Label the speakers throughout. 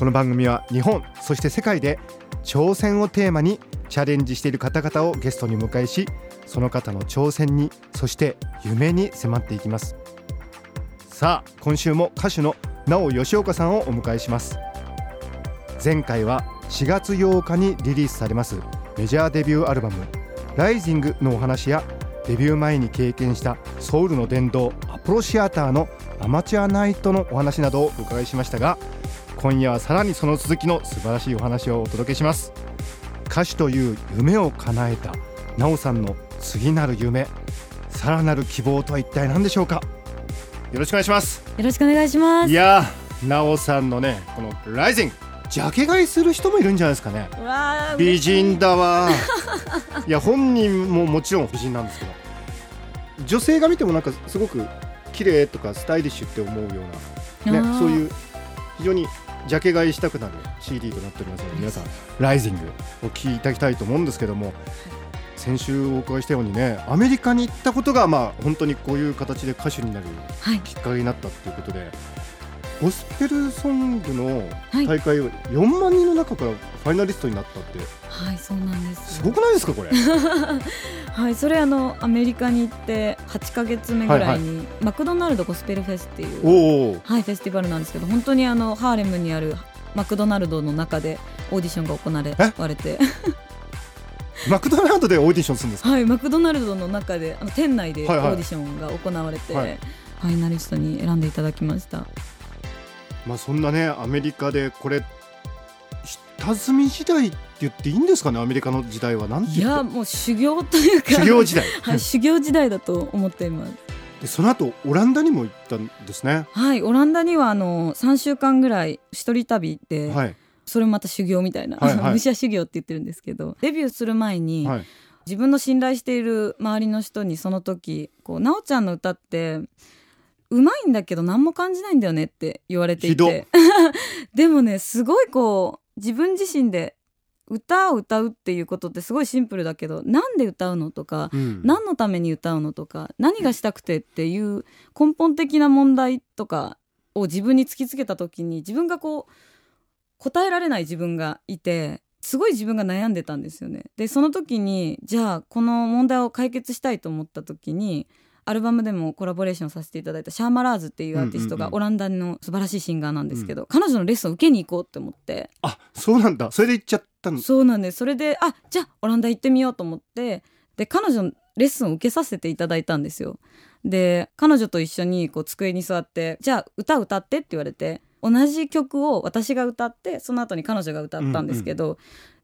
Speaker 1: この番組は日本そして世界で挑戦をテーマにチャレンジしている方々をゲストに迎えしその方の挑戦にそして夢に迫っていきます。さあ今週も歌手の直吉岡さんをお迎えします。前回は4月8日にリリースされますメジャーデビューアルバム「ライジングのお話やデビュー前に経験したソウルの殿堂アポロシアターのアマチュアナイトのお話などをお伺いしましたが今夜はさらにその続きの素晴らしいお話をお届けします。歌手という夢を叶えたなおさんの次なる夢さらなる希望とは一体何でしょうか？よろしくお願いします。
Speaker 2: よろしくお願いします。
Speaker 1: いやなおさんのねこのライジングジャケ買いする人もいるんじゃないですかね。
Speaker 2: わ
Speaker 1: 美人だわ。いや本人ももちろん美人なんですけど。女性が見てもなんかすごく綺麗とかスタイリッシュって思うような、ね、そういう非常にジャケ買いしたくなる CD となっておりますので皆さん「ライジングを聴いていただきたいと思うんですけども先週お伺いしたようにねアメリカに行ったことがまあ本当にこういう形で歌手になる
Speaker 2: はい。
Speaker 1: きっかけになったっていうことでゴスペルソングの
Speaker 2: はい。
Speaker 1: 大会を4万人の中からファイナリストになったって
Speaker 2: はいそうなんです。
Speaker 1: すごくないですかこれ？
Speaker 2: はいそれあのアメリカに行って8ヶ月目ぐらいに、マクドナルドゴスペルフェスっていうはいフェスティバルなんですけど本当にあのハーレムにあるマクドナルドの中でオーディションが行われ
Speaker 1: え？
Speaker 2: われて。
Speaker 1: マクドナルドでオーディションするんですか？
Speaker 2: はいマクドナルドの中であの店内でオ
Speaker 1: はいはい。
Speaker 2: ーディションが行われて、
Speaker 1: はい。
Speaker 2: ファイナリストに選んでいただきました
Speaker 1: まあそんなねアメリカでこれ下積み時代って言っていいんですかねアメリカの時代は。なんて
Speaker 2: いやもう修行というか。
Speaker 1: 修行時代。
Speaker 2: はい修行時代だと思っています。
Speaker 1: でその後オランダにも行ったんですね。
Speaker 2: はいオランダにはあの3週間ぐらい一人旅行って、
Speaker 1: はい。
Speaker 2: それもまた修行みたいな、
Speaker 1: はいはい。
Speaker 2: 武者修行って言ってるんですけどデビューする前に、
Speaker 1: はい。
Speaker 2: 自分の信頼している周りの人にその時こう「なおちゃんの歌ってうまいんだけど何も感じないんだよね」って言われていて。でもねすごいこう自分自身で歌を歌うっていうことってすごいシンプルだけどなんで歌うのとか
Speaker 1: うん。
Speaker 2: 何のために歌うのとか何がしたくてっていう根本的な問題とかを自分に突きつけた時に自分がこう答えられない自分がいてすごい自分が悩んでたんですよね。でその時にじゃあこの問題を解決したいと思った時にアルバムでもコラボレーションさせていただいたシャーマラーズっていうアーティスト
Speaker 1: うんうんうん。
Speaker 2: がオランダの素晴らしいシンガーなんですけど、彼女のレッスンを受けに行こうって思って。
Speaker 1: あそうなんだ。それで行っちゃったの？
Speaker 2: そうなんです。それであじゃあオランダ行ってみようと思って。で彼女のレッスンを受けさせていただいたんですよ。で彼女と一緒にこう机に座ってじゃあ歌歌ってって言われて同じ曲を私が歌ってその後に彼女が歌ったんですけど、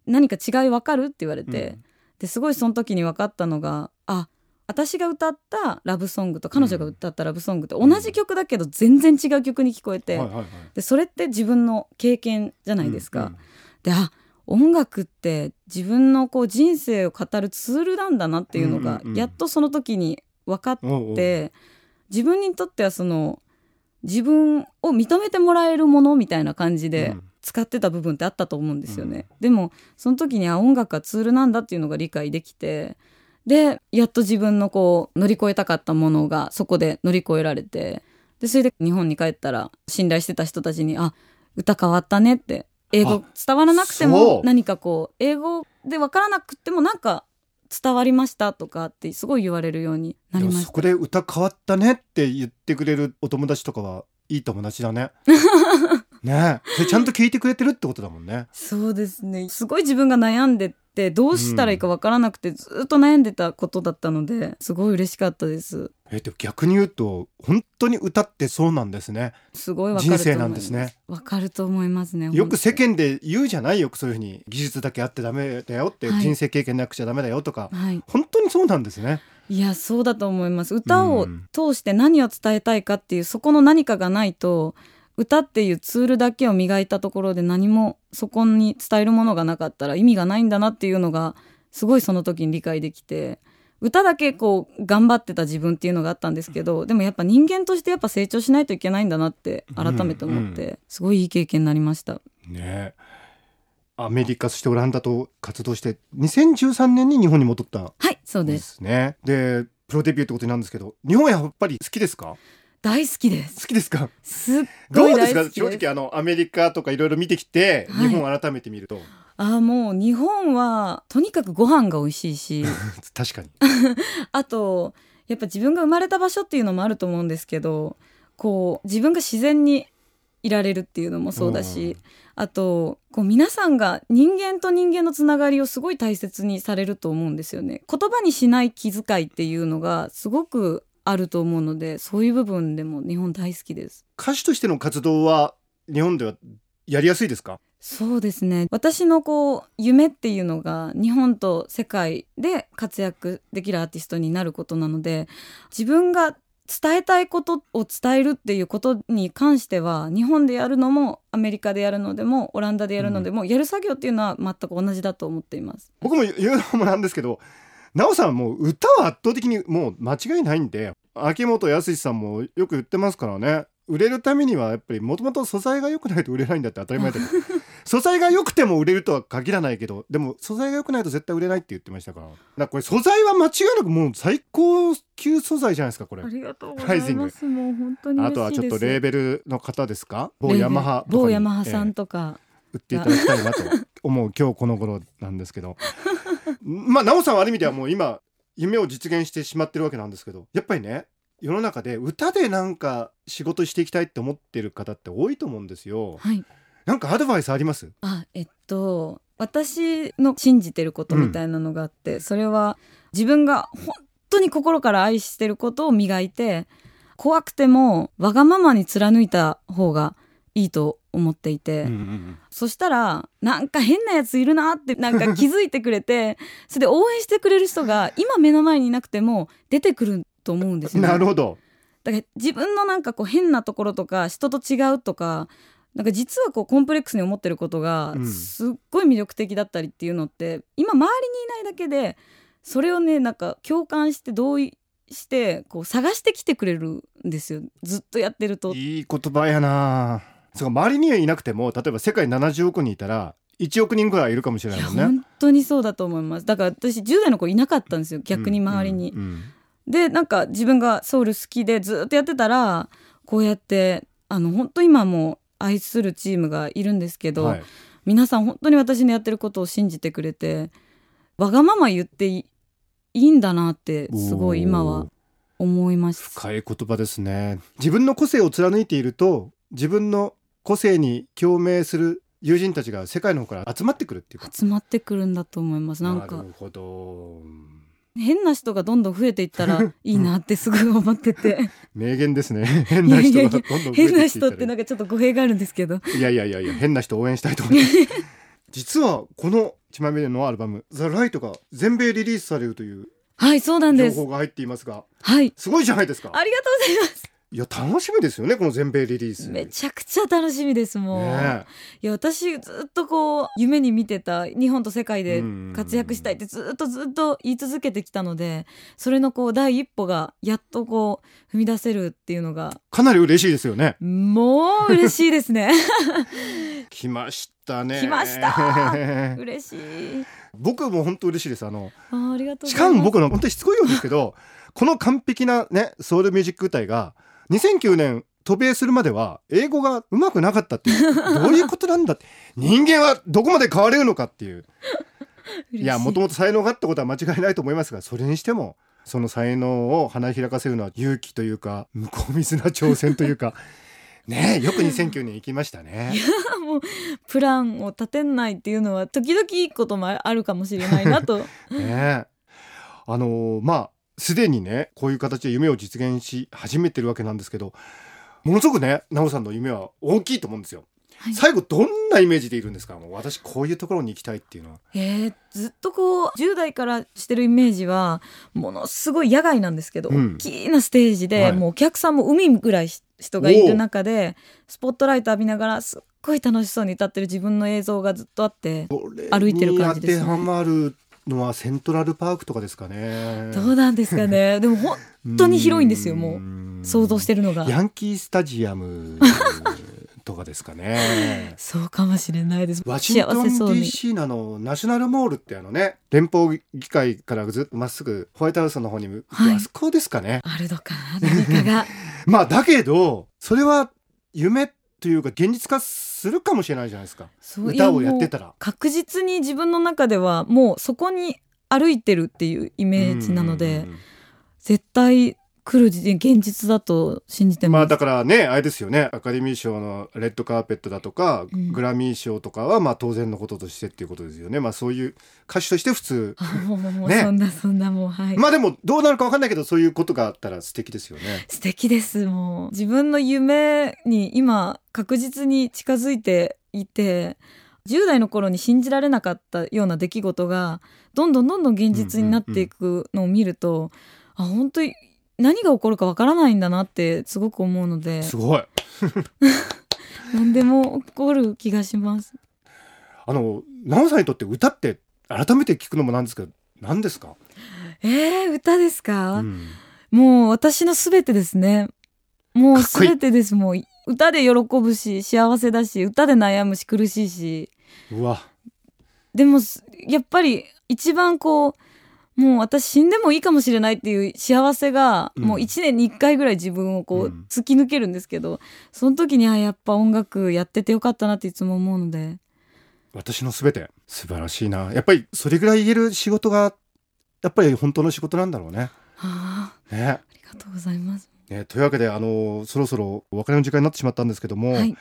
Speaker 2: 何か違い分かる？って言われて、
Speaker 1: うん。
Speaker 2: ですごいその時に分かったのがあ私が歌ったラブソングと彼女が歌ったラブソングって同じ曲だけど全然違う曲に聞こえて、でそれって自分の経験じゃないですか。
Speaker 1: うんうん
Speaker 2: であ音楽って自分のこう人生を語るツールなんだなっていうのが、
Speaker 1: うんうんうん。
Speaker 2: やっとその時に分かっ
Speaker 1: おうおう。
Speaker 2: て自分にとってはその自分を認めてもらえるものみたいな感じで
Speaker 1: うん。
Speaker 2: 使ってた部分ってあったと思うんですよね。でもその時にあ音楽はツールなんだっていうのが理解できてでやっと自分のこう乗り越えたかったものがそこで乗り越えられてでそれで日本に帰ったら信頼してた人たちに「あ歌変わったね」って英語伝わらなくても何かこう英語で分からなくてもなんか伝わりましたとかってすごい言われるようになりました。
Speaker 1: そこで歌変わったねって言ってくれるお友達とかはいい友達だね。ね。えそれちゃんと聞いてくれてるってことだもんね。
Speaker 2: そうですね。すごい自分が悩んでてどうしたらいいか分からなくてずっと悩んでたことだったのですごい嬉しかったです。
Speaker 1: えでも逆に言うと本当に歌ってそうなんですね。
Speaker 2: すごい分か
Speaker 1: 人生なんですね。
Speaker 2: 分かると思いますね
Speaker 1: よく世間で言うじゃない？よそういうふうに技術だけあってダメだよって、
Speaker 2: はい。
Speaker 1: 人生経験なくちゃダメだよとか。
Speaker 2: はい。
Speaker 1: 本当にそうなんですね。
Speaker 2: いやそうだと思います。歌を
Speaker 1: うん。
Speaker 2: 通して何を伝えたいかっていうそこの何かがないと歌っていうツールだけを磨いたところで何もそこに伝えるものがなかったら意味がないんだなっていうのがすごいその時に理解できて歌だけこう頑張ってた自分っていうのがあったんですけどでもやっぱ人間としてやっぱ成長しないといけないんだなって改めて思って、すごいいい経験になりました。
Speaker 1: ね。アメリカそしてオランダと活動して2013年に日本に戻ったん
Speaker 2: はいそう
Speaker 1: で
Speaker 2: です。
Speaker 1: すねでプロデビューってことなんですけど日本はやっぱり好きですか？
Speaker 2: 大好きです。
Speaker 1: 好きですか？
Speaker 2: すっ
Speaker 1: ど
Speaker 2: ごいう
Speaker 1: ですか？正直あのアメリカとかいろいろ見てきて、
Speaker 2: はい。
Speaker 1: 日本を改めて見ると。
Speaker 2: あーもう日本はとにかくご飯が美味しいし。
Speaker 1: 確かに。
Speaker 2: あとやっぱ自分が生まれた場所っていうのもあると思うんですけどこう自分が自然にいられるっていうのもそうだし、あとこう皆さんが人間と人間のつながりをすごい大切にされると思うんですよね。言葉にしない気遣いっていうのがすごくあると思うのでそういう部分でも日本大好きです。
Speaker 1: 歌手としての活動は日本ではやりやすいですか？
Speaker 2: そうですね私のこう夢っていうのが日本と世界で活躍できるアーティストになることなので自分が伝えたいことを伝えるっていうことに関しては日本でやるのもアメリカでやるのでもオランダでやるのでも、やる作業っていうのは全く同じだと思っています。
Speaker 1: 僕も言うのもなんですけど奈緒さんはもう歌は圧倒的にもう間違いないんで秋元康さんもよく言ってますからね。売れるためにはやっぱりもともと素材が良くないと売れないんだって当たり前だけど。素材が良くても売れるとは限らないけどでも素材が良くないと絶対売れないって言ってましたから。だからこれ素材は間違いなくもう最高級素材じゃないですかこれ。
Speaker 2: ありがとうご
Speaker 1: ざいます。
Speaker 2: もう本当に
Speaker 1: あとはちょっとレーベルの方ですか？某ヤマハ
Speaker 2: 某ヤマハさん
Speaker 1: ええ。
Speaker 2: とか、
Speaker 1: 売っていただきたいなと思う今日この頃なんですけど。まあ奈緒さんはある意味ではもう今夢を実現してしまってるわけなんですけど。やっぱりね世の中で歌でなんか仕事していきたいって思ってる方って多いと思うんですよ。
Speaker 2: はい。
Speaker 1: なんかアドバイスあります？
Speaker 2: あえっと私の信じてることみたいなのがあって、それは自分が本当に心から愛してることを磨いて怖くてもわがままに貫いた方がいいと思っていて、
Speaker 1: うんうん
Speaker 2: そしたらなんか変なやついるなってなんか気づいてくれて それで応援してくれる人が今目の前にいなくても出てくると思うんです
Speaker 1: うん
Speaker 2: よね。
Speaker 1: なるほど。
Speaker 2: だから自分のなんかこう変なところとか人と違うとかなんか実はこうコンプレックスに思ってることが
Speaker 1: うん。
Speaker 2: すっごい魅力的だったりっていうのって、今周りにいないだけでそれをねなんか共感して同意してこう探してきてくれるんですよ。ずっとやってると。
Speaker 1: いい言葉やなそう周りにはいなくても例えば世界70億人いたら1億人ぐらいいるかもしれないもんね。
Speaker 2: 本当にそうだと思います。だから私10代の子いなかったんですよ逆に周りに、
Speaker 1: うんうん
Speaker 2: でなんか自分がソウル好きでずっとやってたらこうやってあの本当今もう愛するチームがいるんですけど、
Speaker 1: はい。
Speaker 2: 皆さん本当に私のやってることを信じてくれてわがまま言っていいいんだなってすごい今は思いました。
Speaker 1: 深い言葉ですね。自分の個性を貫いていると自分の個性に共鳴する友人たちが世界の方から集まってくるっていうか。
Speaker 2: 集まってくるんだと思います。なんか
Speaker 1: るほど。
Speaker 2: 変な人がどんどん増えていったらいいなってすごい思ってて。
Speaker 1: 名言ですね。変な人がどんどん増えて
Speaker 2: 変な人ってなんかちょっと語弊があるんですけど。
Speaker 1: いやいやいやいや変な人応援したいと思います。実はこの1枚目のアルバム「ザ・ライトが全米リリースされるという
Speaker 2: はいそうなん
Speaker 1: 情
Speaker 2: です。
Speaker 1: 報が入っていますが。
Speaker 2: はい。
Speaker 1: すごいじゃないですか。
Speaker 2: ありがとうございます
Speaker 1: いや楽しみですよねこの全米リリース。
Speaker 2: めちゃくちゃ楽しみですもう、
Speaker 1: ね
Speaker 2: いや私ずっとこう夢に見てた日本と世界で活躍したいってずっとずっと言い続けてきたのでそれのこう第一歩がやっとこう踏み出せるっていうのが。
Speaker 1: かなり嬉しいですよね。
Speaker 2: もう嬉しいですね。
Speaker 1: 来ましたね。
Speaker 2: 来ました。嬉しい。
Speaker 1: 僕も本当嬉しいです。あの
Speaker 2: あーありがとうご
Speaker 1: しかも僕の本当にしつこいようですけどこの完璧なねソウルミュージック歌いが2009年渡米するまでは英語がうまくなかったっていうどういうことなんだって。人間はどこまで変われるのかっていう。い。やもともと才能があったことは間違いないと思いますがそれにしてもその才能を花開かせるのは勇気というか向こう水な挑戦というか。ねえよく2009年行きましたね。
Speaker 2: もうプランを立てないっていうのは時々いいこともあるかもしれないなと。
Speaker 1: ねえ。あのーまあすでにねこういう形で夢を実現し始めてるわけなんですけどものすごくね奈緒さんの夢は大きいと思うんですよ。
Speaker 2: はい。
Speaker 1: 最後どんなイメージでいるんですか？もう私こういうところに行きたいっていうのは。
Speaker 2: えーずっとこう10代からしてるイメージはものすごい野外なんですけど、
Speaker 1: うん。
Speaker 2: 大きなステージで、
Speaker 1: はい。
Speaker 2: もうお客さんも海ぐらい人がいる中でスポットライト浴びながらすっごい楽しそうに歌ってる自分の映像がずっとあって歩いてる感じですね。
Speaker 1: 当てはまるのはセントラルパークとかですかね。
Speaker 2: どうなんですかね。でも本当に広いんですよも
Speaker 1: う。
Speaker 2: う想像してるのが。
Speaker 1: ヤンキースタジアムとかですかね。
Speaker 2: そうかもしれないです。
Speaker 1: ワシントン DC のあのナショナルモールってあのね連邦議会からずっとまっすぐホワイトハウスの方に向く、
Speaker 2: はい。
Speaker 1: あそこですかね。
Speaker 2: あるのかな何かが。
Speaker 1: まあだけどそれは夢というか現実化するかもしれないじゃないですか。歌をやってたら
Speaker 2: 確実に自分の中ではもうそこに歩いてるっていうイメージなので
Speaker 1: うん
Speaker 2: 絶対来る現実だと信じてま
Speaker 1: あだからねあれですよね。アカデミー賞のレッドカーペットだとか、
Speaker 2: うん。
Speaker 1: グラミー賞とかはまあ当然のこととしてっていうことですよね。まあそういう歌手として普通。ね。
Speaker 2: そんなそんなもうはい、
Speaker 1: まあでもどうなるか分かんないけどそういうことがあったら素敵ですよね。
Speaker 2: 素敵です。もう自分の夢に今確実に近づいていて10代の頃に信じられなかったような出来事がどんどんどんどん現実になっていくのを見ると、あ本当に何が起こるかわからないんだなってすごく思うので。す
Speaker 1: ごい。
Speaker 2: 何でも起こる気がします。
Speaker 1: あの奈緒さんにとって歌って改めて聞くのもなんですけど何ですか、
Speaker 2: えー、歌ですか、
Speaker 1: うん。
Speaker 2: もう私のすべてですね。もうすべてです。もう歌で喜ぶし、幸せだし、歌で悩むし、苦しいし。
Speaker 1: うわ。
Speaker 2: でも、すやっぱり一番こう、もう私死んでもいいかもしれないっていう幸せが、
Speaker 1: うん。
Speaker 2: もう一年に一回ぐらい自分をこう、
Speaker 1: うん。
Speaker 2: 突き抜けるんですけど、その時に、あ、やっぱ音楽やっててよかったなっていつも思うので。
Speaker 1: 私のすべて。素晴らしいな。やっぱりそれぐらい言える仕事がやっぱり本当の仕事なんだろうね。
Speaker 2: はあ、
Speaker 1: ね。
Speaker 2: ありがとうございます。
Speaker 1: ね。というわけであのそろそろお別れの時間になってしまったんですけども、
Speaker 2: はい。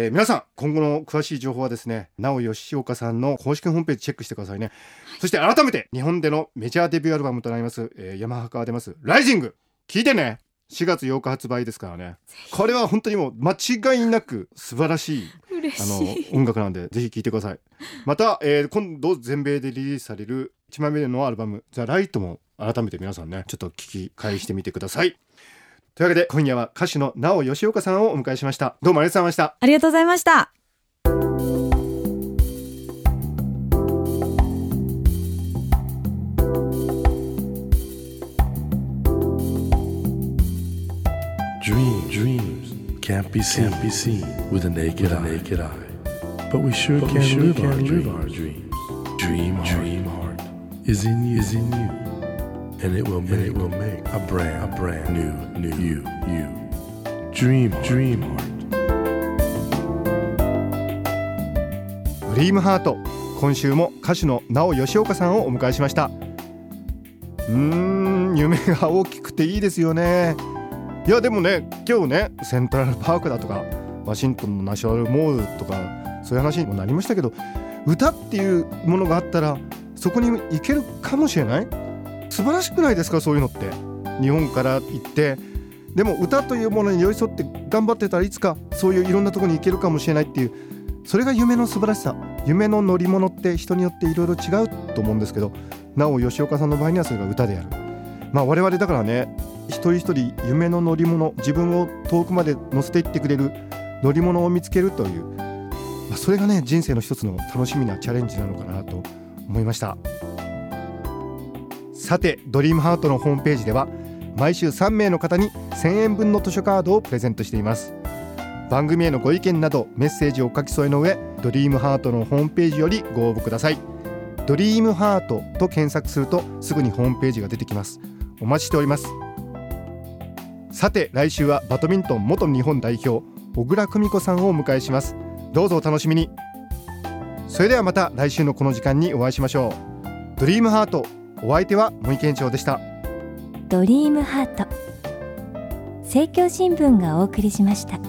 Speaker 1: えー皆さん今後の詳しい情報はですねなお吉岡さんの公式ホームページチェックしてくださいね、そして改めて日本でのメジャーデビューアルバムとなります、えーヤマハから出ます「ライジング」聞いてね。4月8日発売ですからね。これは本当にもう間違いなく素晴らしい
Speaker 2: 嬉
Speaker 1: あの。音楽なんでぜひ聴いてください。また、えー今度全米でリリースされる1枚目のアルバム「ザ・ライトも改めて皆さんねちょっと聞き返してみてくださいというわけで今夜は歌手のなお吉岡さんをお迎えしましたどうもありがとうございました
Speaker 2: ありがとうございました。
Speaker 3: Dreams, dreams can't be seen, can't be seen with a naked, eye. naked eye. But we sure
Speaker 1: But we
Speaker 3: can,
Speaker 1: sure
Speaker 3: live,
Speaker 1: can
Speaker 3: our
Speaker 1: live
Speaker 3: dreams.
Speaker 1: our
Speaker 3: dreams. Dream, heart, dream heart is in you, is in you, and it will make, it will make a brand, a brand new, new you, you. Dream, heart, dream heart.
Speaker 1: ドリームハート今週も歌手のなお吉岡さんをお迎えしました。うーん夢が大きくていいですよね。いやでもね今日ねセントラルパークだとかワシントンのナショナルモールとかそういう話にもなりましたけど歌っていうものがあったらそこに行けるかもしれない素晴らしくないですかそういうのって。日本から行って。でも歌というものに寄り添って頑張ってたらいつかそういういろんなとこに行けるかもしれないっていうそれが夢の素晴らしさ。夢の乗り物って人によっていろいろ違うと思うんですけどなお吉岡さんの場合にはそれが歌である。まあ我々だからね一人一人夢の乗り物自分を遠くまで乗せていってくれる乗り物を見つけるという、まあ、それがね人生の一つの楽しみなチャレンジなのかなと思いました。さてドリームハートのホームページでは毎週3名の方に1000円分の図書カードをプレゼントしています。番組へのご意見などメッセージをお書き添えの上ドリームハートのホームページよりご応募ください。ドリームハートと検索するとすぐにホームページが出てきます。お待ちしております。さて来週はバドミントン元日本代表小倉久美子さんをお迎えします。どうぞお楽しみに。それではまた来週のこの時間にお会いしましょう。ドリームハートお相手は森健長でした。
Speaker 4: ドリームハート。政教新聞がお送りしました。